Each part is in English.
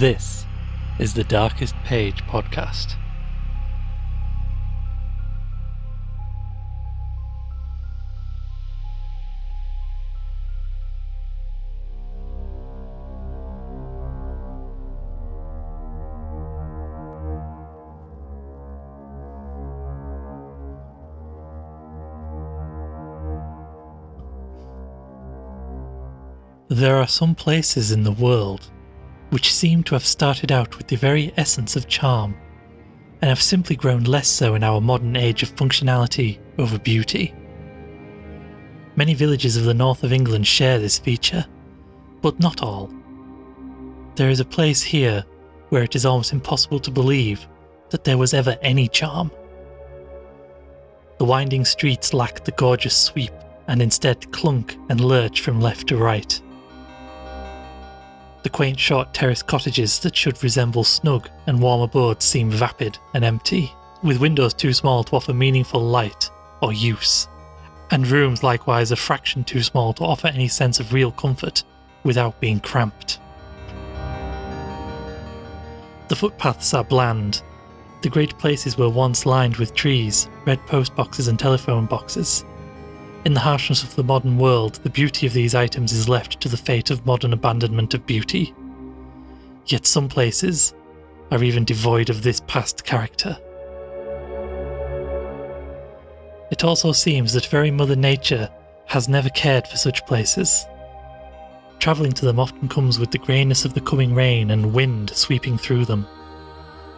This is the Darkest Page podcast. There are some places in the world which seem to have started out with the very essence of charm, and have simply grown less so in our modern age of functionality over beauty. Many villages of the north of England share this feature, but not all. There is a place here where it is almost impossible to believe that there was ever any charm. The winding streets lack the gorgeous sweep and instead clunk and lurch from left to right. The quaint short terrace cottages that should resemble snug and warm abodes seem vapid and empty, with windows too small to offer meaningful light or use, and rooms likewise a fraction too small to offer any sense of real comfort without being cramped. The footpaths are bland. The great places were once lined with trees, red post boxes, and telephone boxes. In the harshness of the modern world, the beauty of these items is left to the fate of modern abandonment of beauty. Yet some places are even devoid of this past character. It also seems that very Mother Nature has never cared for such places. Travelling to them often comes with the greyness of the coming rain and wind sweeping through them.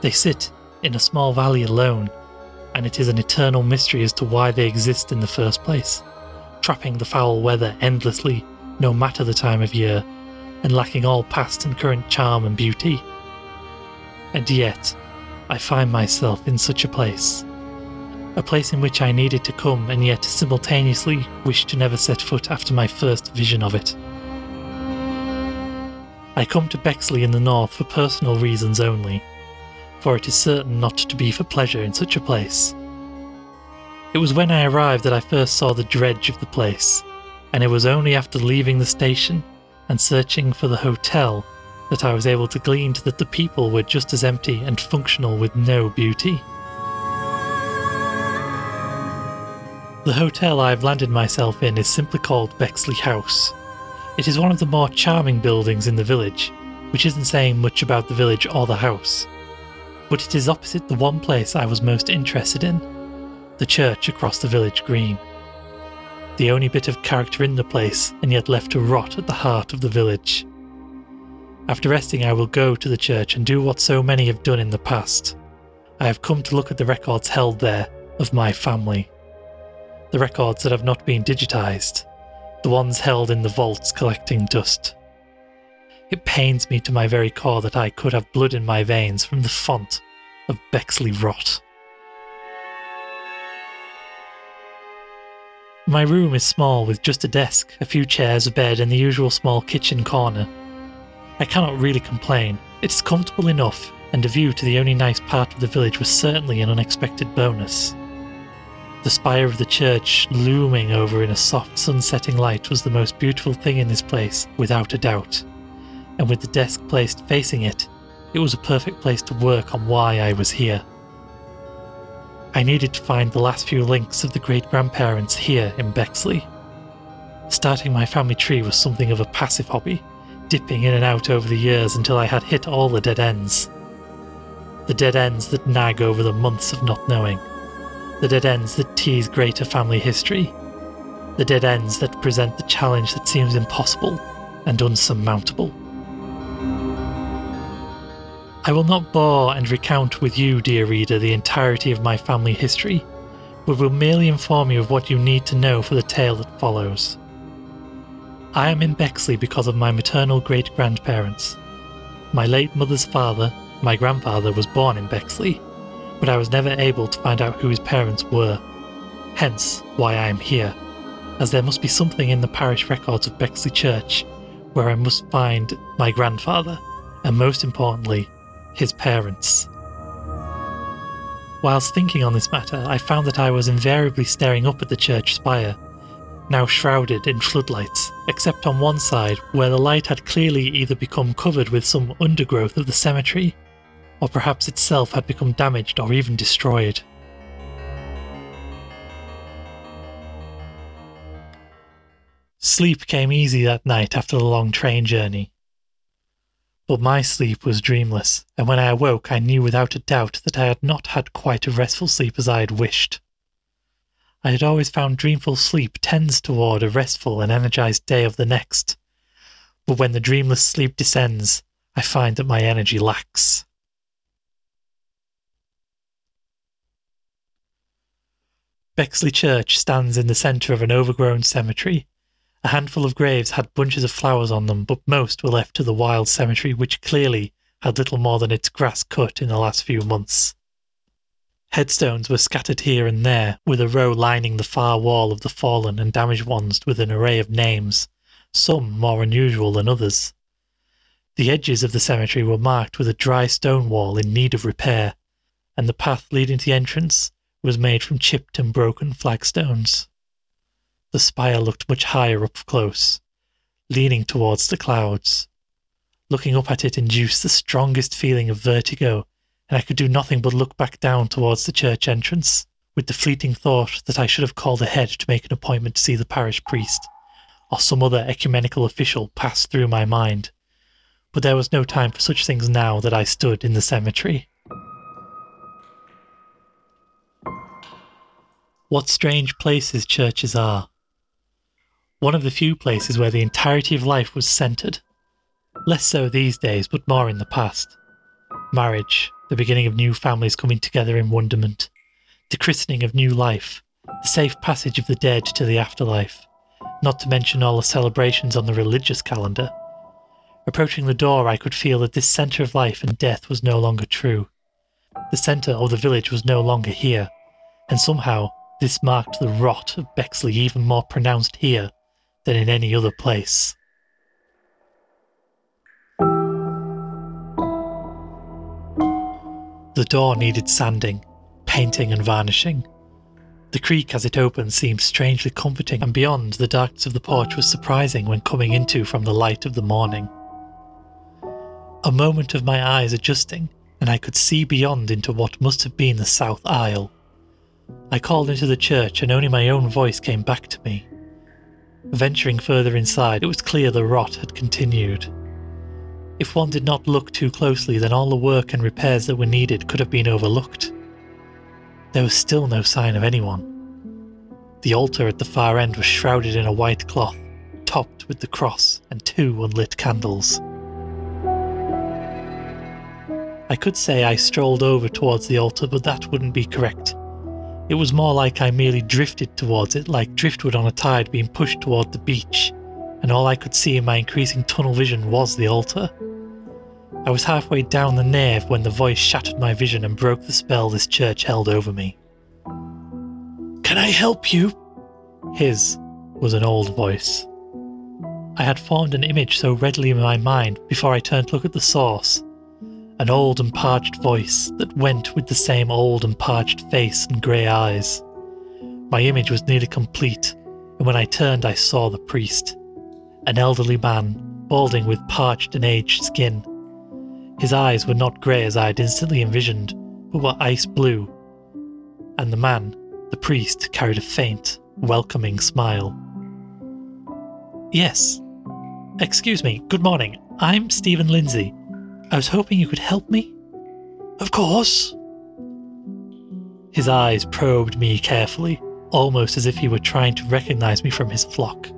They sit in a small valley alone, and it is an eternal mystery as to why they exist in the first place trapping the foul weather endlessly, no matter the time of year, and lacking all past and current charm and beauty. And yet, I find myself in such a place. A place in which I needed to come and yet simultaneously wished to never set foot after my first vision of it. I come to Bexley in the north for personal reasons only, for it is certain not to be for pleasure in such a place. It was when I arrived that I first saw the dredge of the place, and it was only after leaving the station and searching for the hotel that I was able to glean that the people were just as empty and functional with no beauty. The hotel I have landed myself in is simply called Bexley House. It is one of the more charming buildings in the village, which isn't saying much about the village or the house. But it is opposite the one place I was most interested in, the church across the village green. The only bit of character in the place, and yet left to rot at the heart of the village. After resting, I will go to the church and do what so many have done in the past. I have come to look at the records held there of my family. The records that have not been digitized, the ones held in the vaults collecting dust. It pains me to my very core that I could have blood in my veins from the font of Bexley rot. My room is small with just a desk, a few chairs, a bed, and the usual small kitchen corner. I cannot really complain. It is comfortable enough, and a view to the only nice part of the village was certainly an unexpected bonus. The spire of the church looming over in a soft sunsetting light was the most beautiful thing in this place, without a doubt. And with the desk placed facing it, it was a perfect place to work on why I was here. I needed to find the last few links of the great grandparents here in Bexley. Starting my family tree was something of a passive hobby, dipping in and out over the years until I had hit all the dead ends. The dead ends that nag over the months of not knowing. The dead ends that tease greater family history. The dead ends that present the challenge that seems impossible and unsurmountable. I will not bore and recount with you, dear reader, the entirety of my family history, but will merely inform you of what you need to know for the tale that follows. I am in Bexley because of my maternal great grandparents. My late mother's father, my grandfather, was born in Bexley, but I was never able to find out who his parents were. Hence, why I am here, as there must be something in the parish records of Bexley Church where I must find my grandfather, and most importantly, his parents. Whilst thinking on this matter, I found that I was invariably staring up at the church spire. now shrouded in floodlights, except on one side where the light had clearly either become covered with some undergrowth of the cemetery, or perhaps itself had become damaged or even destroyed. Sleep came easy that night after the long train journey. But my sleep was dreamless, and when I awoke, I knew without a doubt that I had not had quite a restful sleep as I had wished. I had always found dreamful sleep tends toward a restful and energized day of the next, but when the dreamless sleep descends, I find that my energy lacks. Bexley Church stands in the centre of an overgrown cemetery a handful of graves had bunches of flowers on them, but most were left to the wild cemetery, which clearly had little more than its grass cut in the last few months. Headstones were scattered here and there, with a row lining the far wall of the fallen and damaged ones with an array of names, some more unusual than others. The edges of the cemetery were marked with a dry stone wall in need of repair, and the path leading to the entrance was made from chipped and broken flagstones. The spire looked much higher up close, leaning towards the clouds. Looking up at it induced the strongest feeling of vertigo, and I could do nothing but look back down towards the church entrance, with the fleeting thought that I should have called ahead to make an appointment to see the parish priest, or some other ecumenical official passed through my mind. But there was no time for such things now that I stood in the cemetery. What strange places churches are one of the few places where the entirety of life was centred. Less so these days, but more in the past. Marriage, the beginning of new families coming together in wonderment, the christening of new life, the safe passage of the dead to the afterlife, not to mention all the celebrations on the religious calendar. Approaching the door, I could feel that this centre of life and death was no longer true. The centre of the village was no longer here, and somehow this marked the rot of Bexley even more pronounced here than in any other place. The door needed sanding, painting, and varnishing. The creak as it opened seemed strangely comforting, and beyond, the darkness of the porch was surprising when coming into from the light of the morning. A moment of my eyes adjusting, and I could see beyond into what must have been the south aisle. I called into the church, and only my own voice came back to me. Venturing further inside, it was clear the rot had continued. If one did not look too closely, then all the work and repairs that were needed could have been overlooked. There was still no sign of anyone. The altar at the far end was shrouded in a white cloth, topped with the cross and two unlit candles. I could say I strolled over towards the altar, but that wouldn't be correct. It was more like I merely drifted towards it, like driftwood on a tide being pushed toward the beach, and all I could see in my increasing tunnel vision was the altar. I was halfway down the nave when the voice shattered my vision and broke the spell this church held over me. Can I help you? His was an old voice. I had formed an image so readily in my mind before I turned to look at the source an old and parched voice that went with the same old and parched face and grey eyes. My image was nearly complete, and when I turned, I saw the priest. An elderly man, balding with parched and aged skin. His eyes were not grey as I had instantly envisioned, but were ice blue. And the man, the priest, carried a faint, welcoming smile. Yes. Excuse me, good morning. I'm Stephen Lindsay. I was hoping you could help me. Of course. His eyes probed me carefully, almost as if he were trying to recognize me from his flock.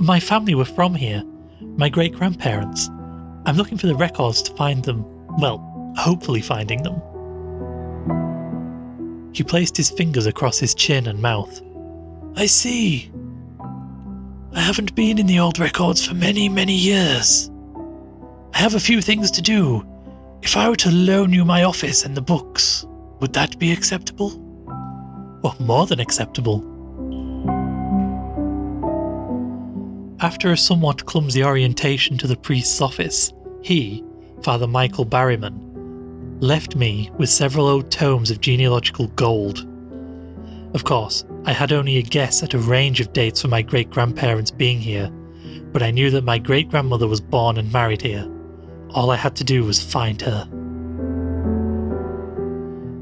My family were from here, my great grandparents. I'm looking for the records to find them. Well, hopefully finding them. He placed his fingers across his chin and mouth. I see. I haven't been in the old records for many, many years. I have a few things to do. If I were to loan you my office and the books, would that be acceptable? Or more than acceptable? After a somewhat clumsy orientation to the priest's office, he, Father Michael Barryman, left me with several old tomes of genealogical gold. Of course, I had only a guess at a range of dates for my great grandparents being here, but I knew that my great grandmother was born and married here. All I had to do was find her.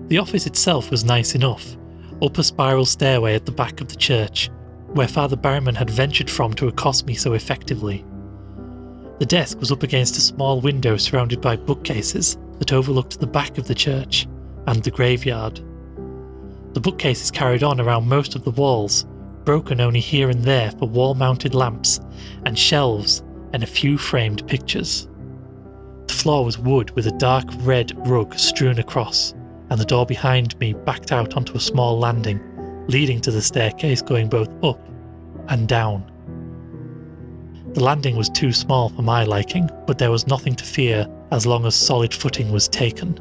The office itself was nice enough, up a spiral stairway at the back of the church, where Father Barryman had ventured from to accost me so effectively. The desk was up against a small window surrounded by bookcases that overlooked the back of the church and the graveyard. The bookcases carried on around most of the walls, broken only here and there for wall mounted lamps and shelves and a few framed pictures. The floor was wood with a dark red rug strewn across, and the door behind me backed out onto a small landing, leading to the staircase going both up and down. The landing was too small for my liking, but there was nothing to fear as long as solid footing was taken.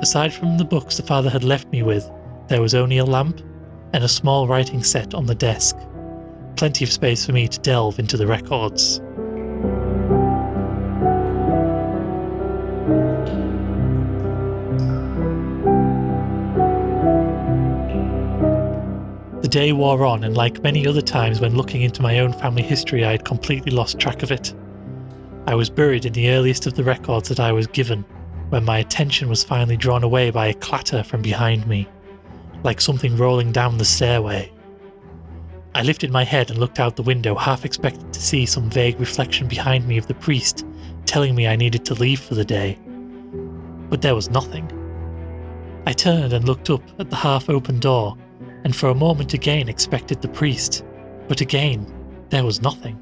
Aside from the books the father had left me with, there was only a lamp and a small writing set on the desk. Plenty of space for me to delve into the records. The day wore on, and like many other times when looking into my own family history, I had completely lost track of it. I was buried in the earliest of the records that I was given, when my attention was finally drawn away by a clatter from behind me, like something rolling down the stairway. I lifted my head and looked out the window, half expecting to see some vague reflection behind me of the priest telling me I needed to leave for the day. But there was nothing. I turned and looked up at the half open door and for a moment again expected the priest, but again there was nothing.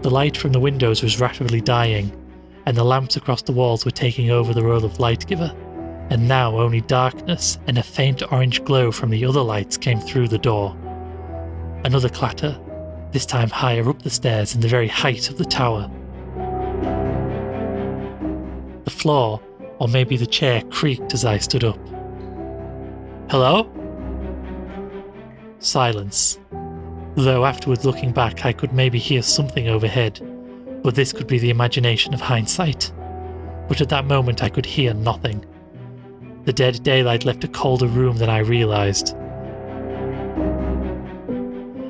The light from the windows was rapidly dying, and the lamps across the walls were taking over the role of light giver, and now only darkness and a faint orange glow from the other lights came through the door. Another clatter, this time higher up the stairs in the very height of the tower. The floor, or maybe the chair, creaked as I stood up. Hello? Silence. Though afterwards looking back, I could maybe hear something overhead, but this could be the imagination of hindsight. But at that moment, I could hear nothing. The dead daylight left a colder room than I realized.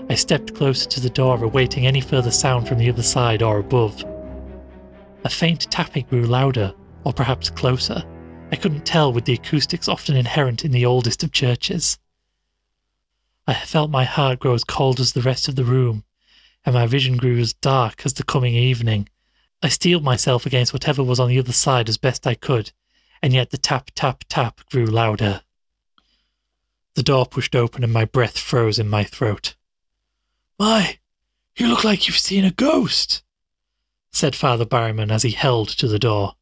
I stepped closer to the door, awaiting any further sound from the other side or above. A faint tapping grew louder, or perhaps closer. I couldn't tell with the acoustics often inherent in the oldest of churches. I felt my heart grow as cold as the rest of the room, and my vision grew as dark as the coming evening. I steeled myself against whatever was on the other side as best I could, and yet the tap, tap, tap grew louder. The door pushed open and my breath froze in my throat. My, you look like you've seen a ghost, said Father Barryman as he held to the door.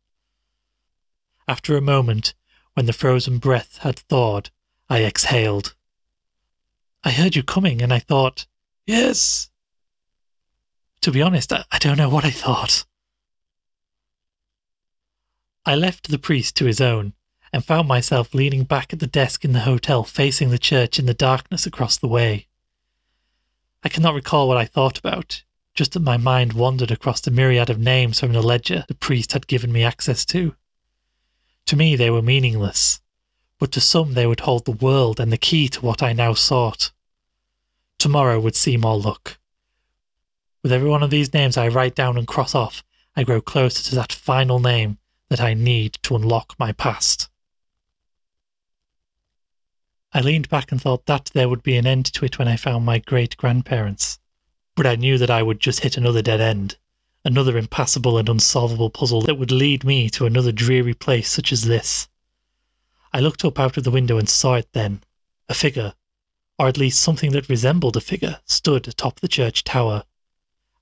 After a moment, when the frozen breath had thawed, I exhaled. I heard you coming and I thought, yes. To be honest, I, I don't know what I thought. I left the priest to his own and found myself leaning back at the desk in the hotel facing the church in the darkness across the way. I cannot recall what I thought about, just that my mind wandered across the myriad of names from the ledger the priest had given me access to. To me, they were meaningless, but to some they would hold the world and the key to what I now sought. Tomorrow would see more luck. With every one of these names I write down and cross off, I grow closer to that final name that I need to unlock my past. I leaned back and thought that there would be an end to it when I found my great grandparents, but I knew that I would just hit another dead end another impassable and unsolvable puzzle that would lead me to another dreary place such as this. I looked up out of the window and saw it then. A figure, or at least something that resembled a figure, stood atop the church tower.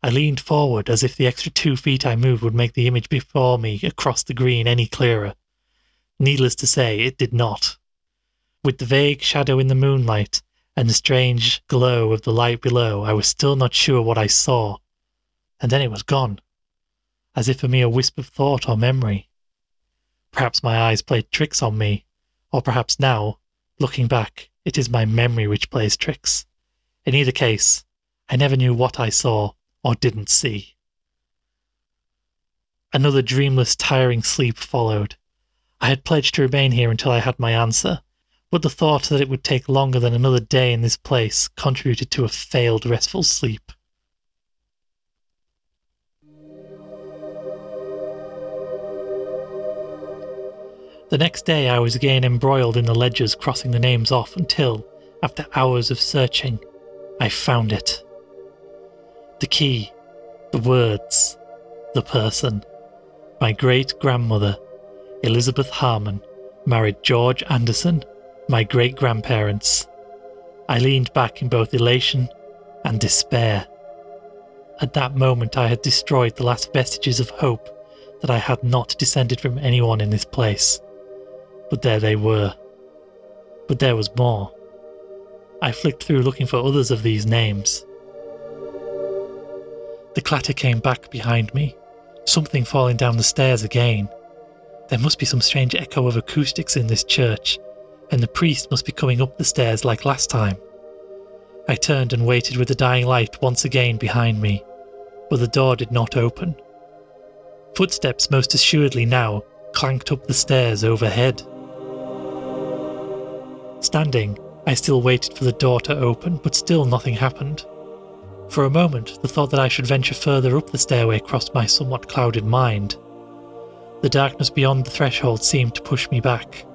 I leaned forward as if the extra two feet I moved would make the image before me across the green any clearer. Needless to say, it did not. With the vague shadow in the moonlight and the strange glow of the light below, I was still not sure what I saw, and then it was gone, as if a mere wisp of thought or memory. Perhaps my eyes played tricks on me, or perhaps now, looking back, it is my memory which plays tricks. In either case, I never knew what I saw or didn't see. Another dreamless, tiring sleep followed. I had pledged to remain here until I had my answer, but the thought that it would take longer than another day in this place contributed to a failed restful sleep. The next day, I was again embroiled in the ledgers, crossing the names off until, after hours of searching, I found it. The key, the words, the person. My great grandmother, Elizabeth Harmon, married George Anderson, my great grandparents. I leaned back in both elation and despair. At that moment, I had destroyed the last vestiges of hope that I had not descended from anyone in this place but there they were. But there was more. I flicked through looking for others of these names. The clatter came back behind me, something falling down the stairs again. There must be some strange echo of acoustics in this church, and the priest must be coming up the stairs like last time. I turned and waited with the dying light once again behind me, but the door did not open. Footsteps most assuredly now clanked up the stairs overhead. Standing, I still waited for the door to open, but still nothing happened. For a moment, the thought that I should venture further up the stairway crossed my somewhat clouded mind. The darkness beyond the threshold seemed to push me back.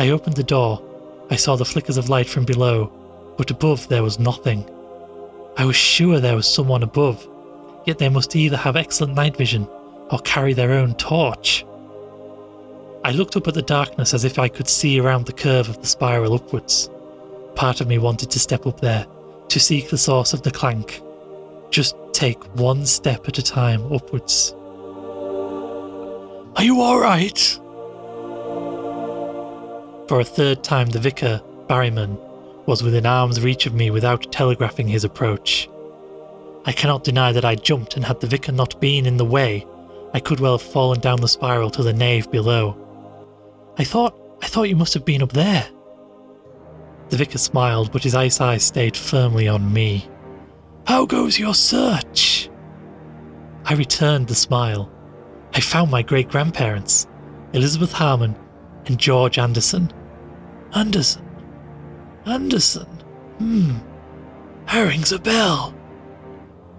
I opened the door. I saw the flickers of light from below, but above there was nothing. I was sure there was someone above, yet they must either have excellent night vision or carry their own torch. I looked up at the darkness as if I could see around the curve of the spiral upwards. Part of me wanted to step up there, to seek the source of the clank. Just take one step at a time upwards. Are you alright? For a third time, the vicar, Barryman, was within arm's reach of me without telegraphing his approach. I cannot deny that I jumped, and had the vicar not been in the way, I could well have fallen down the spiral to the nave below. I thought, I thought you must have been up there. The vicar smiled, but his ice eyes stayed firmly on me. How goes your search? I returned the smile. I found my great grandparents, Elizabeth Harmon and George Anderson. Anderson? Anderson? Hmm. Her rings a bell.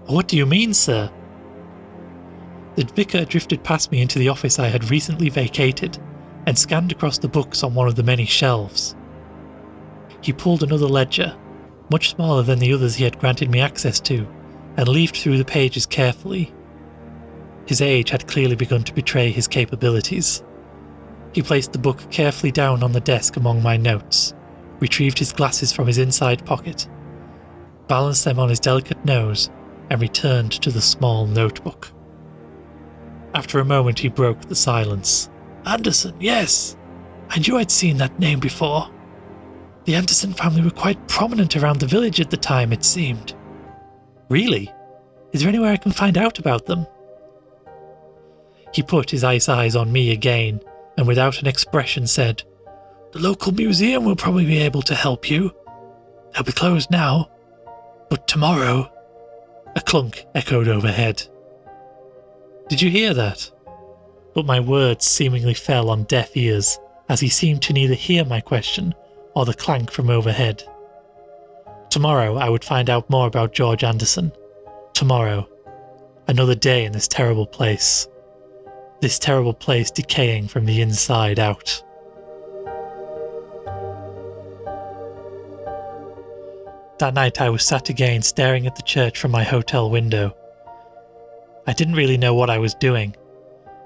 What do you mean, sir? The vicar drifted past me into the office I had recently vacated and scanned across the books on one of the many shelves. He pulled another ledger, much smaller than the others he had granted me access to, and leafed through the pages carefully. His age had clearly begun to betray his capabilities. He placed the book carefully down on the desk among my notes, retrieved his glasses from his inside pocket, balanced them on his delicate nose, and returned to the small notebook. After a moment, he broke the silence. Anderson, yes. I knew I'd seen that name before. The Anderson family were quite prominent around the village at the time, it seemed. Really? Is there anywhere I can find out about them? He put his ice eyes on me again, and without an expression said, The local museum will probably be able to help you. They'll be closed now. But tomorrow. A clunk echoed overhead. Did you hear that? but my words seemingly fell on deaf ears, as he seemed to neither hear my question or the clank from overhead. Tomorrow I would find out more about George Anderson. Tomorrow. Another day in this terrible place. This terrible place decaying from the inside out. That night I was sat again staring at the church from my hotel window. I didn't really know what I was doing.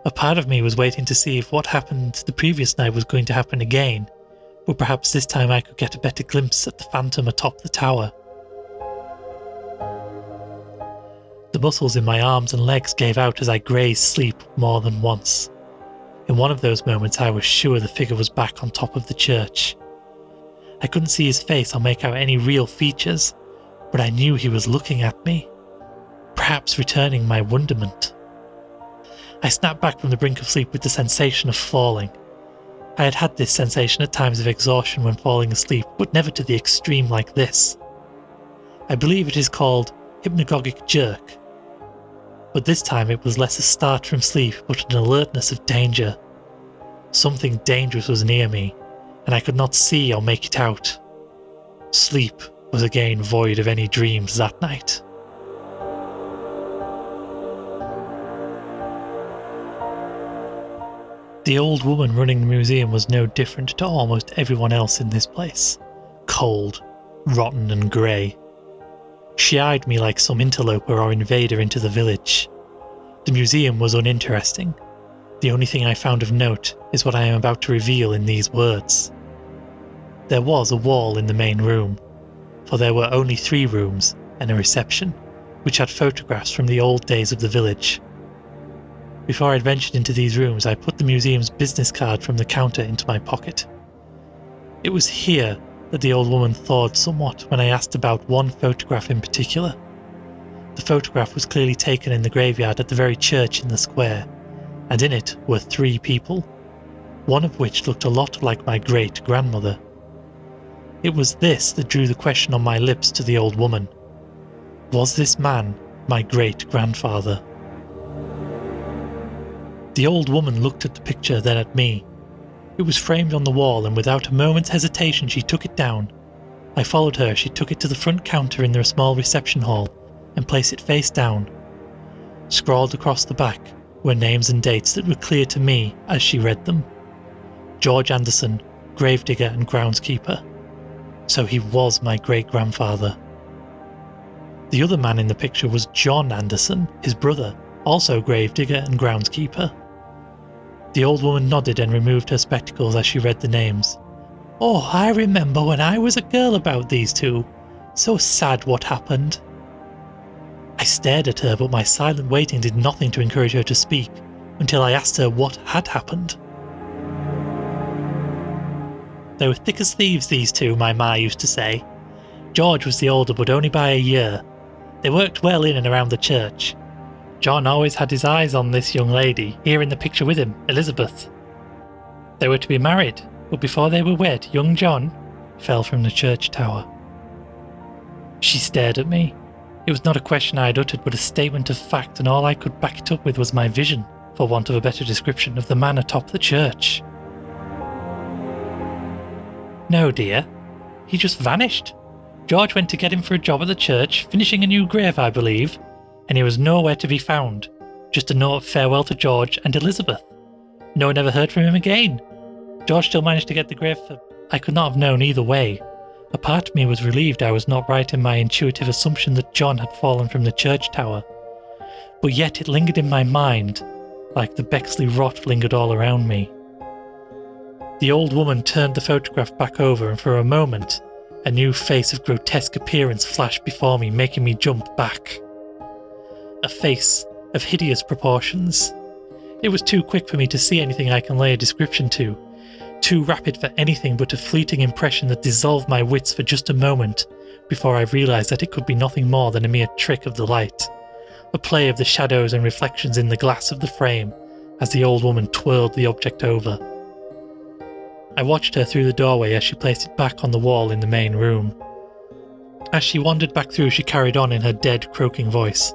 A part of me was waiting to see if what happened the previous night was going to happen again, but perhaps this time I could get a better glimpse at the phantom atop the tower. The muscles in my arms and legs gave out as I grazed sleep more than once. In one of those moments, I was sure the figure was back on top of the church. I couldn't see his face or make out any real features, but I knew he was looking at me, perhaps returning my wonderment. I snapped back from the brink of sleep with the sensation of falling. I had had this sensation at times of exhaustion when falling asleep, but never to the extreme like this. I believe it is called hypnagogic jerk. But this time it was less a start from sleep, but an alertness of danger. Something dangerous was near me, and I could not see or make it out. Sleep was again void of any dreams that night. The old woman running the museum was no different to almost everyone else in this place cold, rotten, and grey. She eyed me like some interloper or invader into the village. The museum was uninteresting. The only thing I found of note is what I am about to reveal in these words. There was a wall in the main room, for there were only three rooms and a reception, which had photographs from the old days of the village. Before I ventured into these rooms, I put the museum's business card from the counter into my pocket. It was here that the old woman thawed somewhat when I asked about one photograph in particular. The photograph was clearly taken in the graveyard at the very church in the square, and in it were three people, one of which looked a lot like my great grandmother. It was this that drew the question on my lips to the old woman Was this man my great grandfather? The old woman looked at the picture, then at me. It was framed on the wall, and without a moment's hesitation, she took it down. I followed her. She took it to the front counter in the small reception hall and placed it face down. Scrawled across the back were names and dates that were clear to me as she read them George Anderson, gravedigger and groundskeeper. So he was my great grandfather. The other man in the picture was John Anderson, his brother, also gravedigger and groundskeeper. The old woman nodded and removed her spectacles as she read the names. Oh, I remember when I was a girl about these two. So sad what happened. I stared at her, but my silent waiting did nothing to encourage her to speak until I asked her what had happened. They were thick as thieves, these two, my ma used to say. George was the older, but only by a year. They worked well in and around the church. John always had his eyes on this young lady, here in the picture with him, Elizabeth. They were to be married, but before they were wed, young John fell from the church tower. She stared at me. It was not a question I had uttered, but a statement of fact, and all I could back it up with was my vision, for want of a better description, of the man atop the church. No, dear. He just vanished. George went to get him for a job at the church, finishing a new grave, I believe, and he was nowhere to be found. Just a note of farewell to George and Elizabeth. No one ever heard from him again. George still managed to get the grave. I could not have known either way. A part of me was relieved I was not right in my intuitive assumption that John had fallen from the church tower. But yet it lingered in my mind, like the Bexley rot lingered all around me. The old woman turned the photograph back over, and for a moment, a new face of grotesque appearance flashed before me, making me jump back a face of hideous proportions. It was too quick for me to see anything I can lay a description to, too rapid for anything but a fleeting impression that dissolved my wits for just a moment before I realised that it could be nothing more than a mere trick of the light, a play of the shadows and reflections in the glass of the frame as the old woman twirled the object over. I watched her through the doorway as she placed it back on the wall in the main room. As she wandered back through, she carried on in her dead, croaking voice.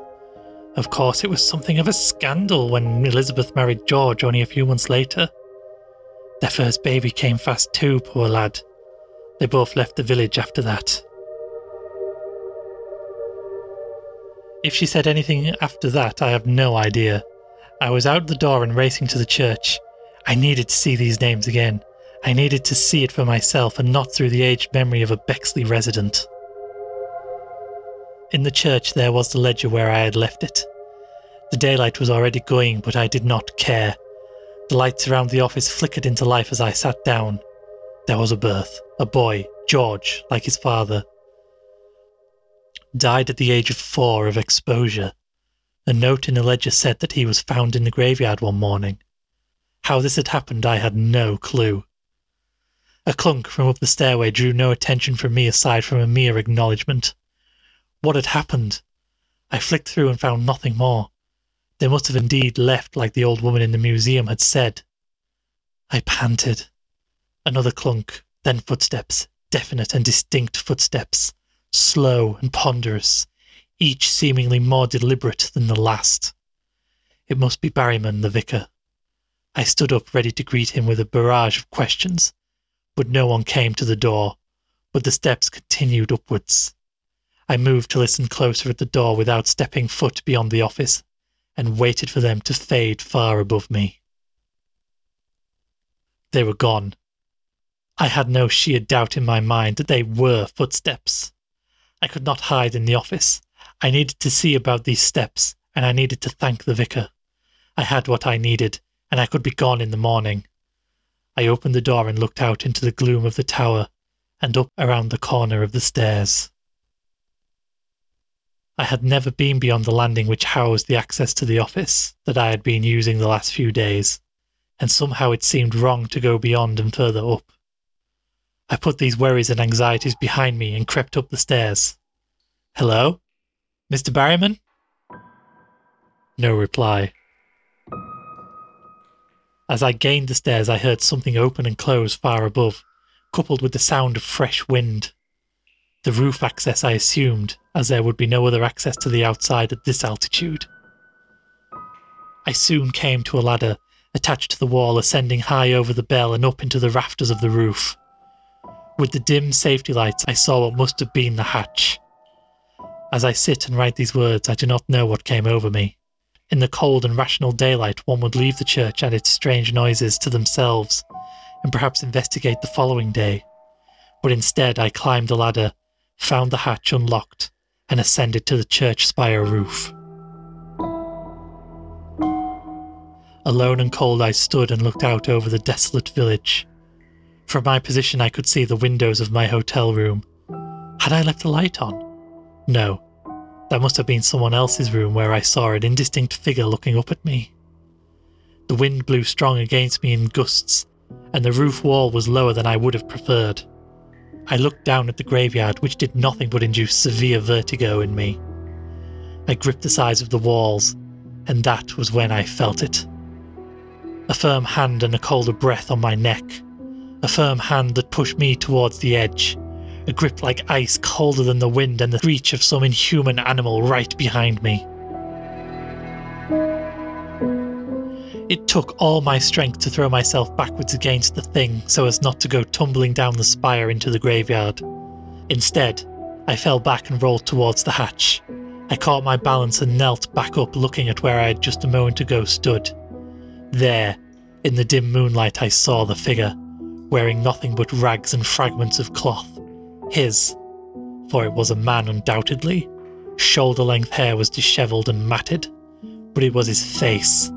Of course, it was something of a scandal when Elizabeth married George only a few months later. Their first baby came fast too, poor lad. They both left the village after that. If she said anything after that, I have no idea. I was out the door and racing to the church. I needed to see these names again. I needed to see it for myself and not through the aged memory of a Bexley resident. In the church there was the ledger where I had left it. The daylight was already going, but I did not care. The lights around the office flickered into life as I sat down. There was a birth, a boy, George, like his father. Died at the age of four of exposure. A note in the ledger said that he was found in the graveyard one morning. How this had happened, I had no clue. A clunk from up the stairway drew no attention from me aside from a mere acknowledgement. What had happened? I flicked through and found nothing more. They must have indeed left like the old woman in the museum had said. I panted. Another clunk, then footsteps, definite and distinct footsteps, slow and ponderous, each seemingly more deliberate than the last. It must be Barryman, the vicar. I stood up ready to greet him with a barrage of questions, but no one came to the door, but the steps continued upwards. I moved to listen closer at the door without stepping foot beyond the office, and waited for them to fade far above me. They were gone. I had no sheer doubt in my mind that they were footsteps. I could not hide in the office. I needed to see about these steps, and I needed to thank the vicar. I had what I needed, and I could be gone in the morning. I opened the door and looked out into the gloom of the tower and up around the corner of the stairs. I had never been beyond the landing which housed the access to the office that I had been using the last few days, and somehow it seemed wrong to go beyond and further up. I put these worries and anxieties behind me and crept up the stairs. Hello? Mr. Barryman? No reply. As I gained the stairs, I heard something open and close far above, coupled with the sound of fresh wind. The roof access I assumed, as there would be no other access to the outside at this altitude. I soon came to a ladder attached to the wall, ascending high over the bell and up into the rafters of the roof. With the dim safety lights, I saw what must have been the hatch. As I sit and write these words, I do not know what came over me. In the cold and rational daylight, one would leave the church and its strange noises to themselves, and perhaps investigate the following day. But instead, I climbed the ladder, found the hatch unlocked, and ascended to the church spire roof. Alone and cold, I stood and looked out over the desolate village. From my position, I could see the windows of my hotel room. Had I left the light on? No, that must have been someone else's room where I saw an indistinct figure looking up at me. The wind blew strong against me in gusts, and the roof wall was lower than I would have preferred. I looked down at the graveyard, which did nothing but induce severe vertigo in me. I gripped the sides of the walls, and that was when I felt it. A firm hand and a colder breath on my neck. A firm hand that pushed me towards the edge a grip like ice colder than the wind and the reach of some inhuman animal right behind me. It took all my strength to throw myself backwards against the thing so as not to go tumbling down the spire into the graveyard. Instead, I fell back and rolled towards the hatch. I caught my balance and knelt back up, looking at where I had just a moment ago stood. There, in the dim moonlight, I saw the figure, wearing nothing but rags and fragments of cloth. His, for it was a man undoubtedly. Shoulder length hair was dishevelled and matted, but it was his face.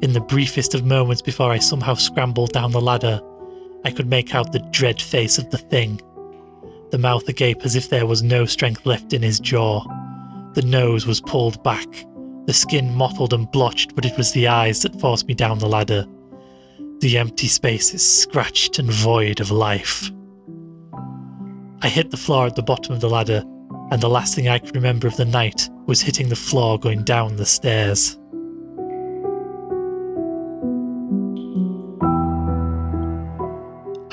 In the briefest of moments before I somehow scrambled down the ladder, I could make out the dread face of the thing. The mouth agape as if there was no strength left in his jaw. The nose was pulled back, the skin mottled and blotched, but it was the eyes that forced me down the ladder. The empty space is scratched and void of life. I hit the floor at the bottom of the ladder, and the last thing I could remember of the night was hitting the floor going down the stairs.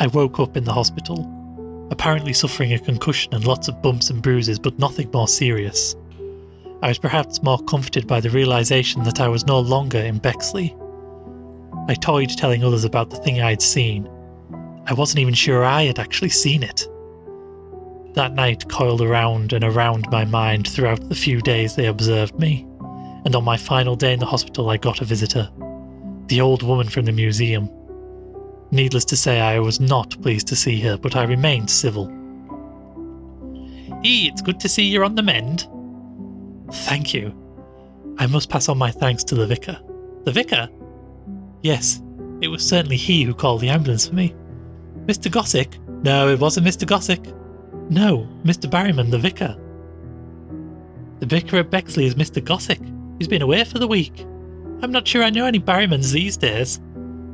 I woke up in the hospital, apparently suffering a concussion and lots of bumps and bruises, but nothing more serious. I was perhaps more comforted by the realization that I was no longer in Bexley. I toyed telling others about the thing I had seen. I wasn't even sure I had actually seen it. That night coiled around and around my mind throughout the few days they observed me, and on my final day in the hospital, I got a visitor the old woman from the museum. Needless to say, I was not pleased to see her, but I remained civil. Ee, it's good to see you're on the mend. Thank you. I must pass on my thanks to the vicar. The vicar? Yes, it was certainly he who called the ambulance for me. Mr. Gossick? No, it wasn't Mr. Gossick. No, Mr. Barryman, the vicar. The vicar at Bexley is Mr. Gossick. He's been away for the week. I'm not sure I know any Barrymans these days.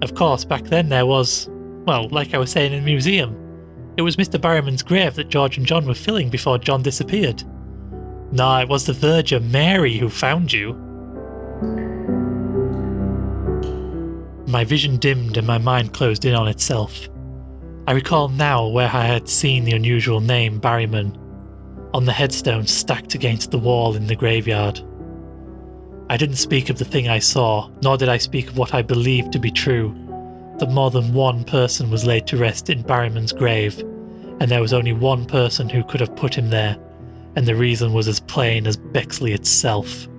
Of course, back then there was, well, like I was saying in the museum, it was Mr. Barryman's grave that George and John were filling before John disappeared. Nah, it was the Virgin Mary who found you. My vision dimmed and my mind closed in on itself. I recall now where I had seen the unusual name Barryman on the headstone stacked against the wall in the graveyard. I didn't speak of the thing I saw, nor did I speak of what I believed to be true that more than one person was laid to rest in Barryman's grave, and there was only one person who could have put him there, and the reason was as plain as Bexley itself.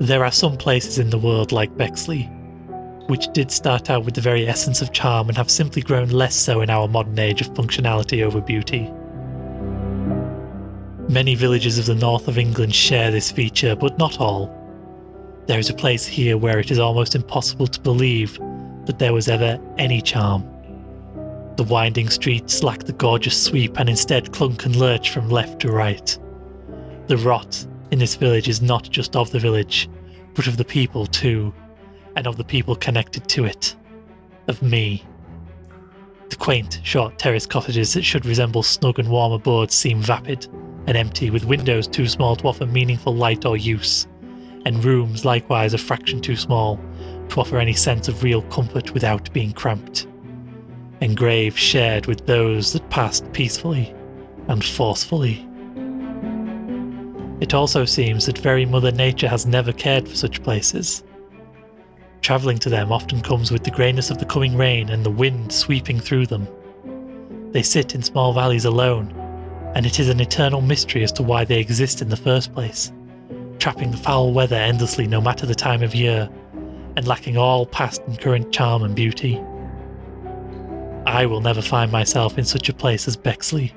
There are some places in the world like Bexley, which did start out with the very essence of charm and have simply grown less so in our modern age of functionality over beauty. Many villages of the north of England share this feature, but not all. There is a place here where it is almost impossible to believe that there was ever any charm. The winding streets lack the gorgeous sweep and instead clunk and lurch from left to right. The rot in this village is not just of the village, but of the people too, and of the people connected to it. Of me. The quaint, short terrace cottages that should resemble snug and warm abodes seem vapid and empty, with windows too small to offer meaningful light or use, and rooms likewise a fraction too small to offer any sense of real comfort without being cramped. And graves shared with those that passed peacefully and forcefully. It also seems that very Mother Nature has never cared for such places. Travelling to them often comes with the greyness of the coming rain and the wind sweeping through them. They sit in small valleys alone, and it is an eternal mystery as to why they exist in the first place, trapping the foul weather endlessly no matter the time of year, and lacking all past and current charm and beauty. I will never find myself in such a place as Bexley.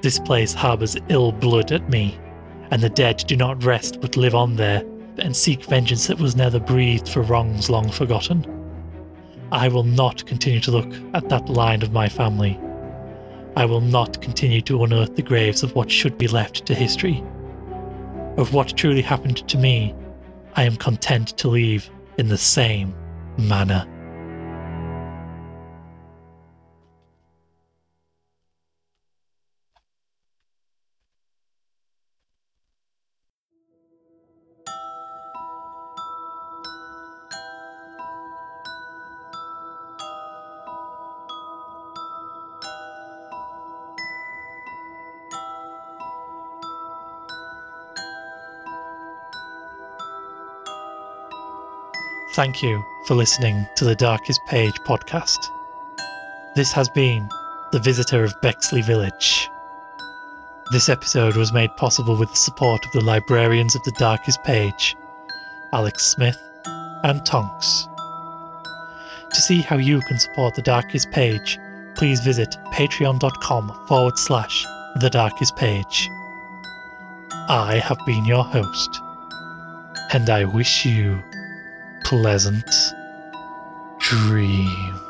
This place harbours ill blood at me and the dead do not rest but live on there and seek vengeance that was never breathed for wrongs long forgotten. I will not continue to look at that line of my family. I will not continue to unearth the graves of what should be left to history. Of what truly happened to me, I am content to leave in the same manner. Thank you for listening to the Darkest Page podcast. This has been The Visitor of Bexley Village. This episode was made possible with the support of the librarians of the Darkest Page, Alex Smith and Tonks. To see how you can support the Darkest Page, please visit patreon.com forward slash the Darkest Page. I have been your host, and I wish you pleasant dreams.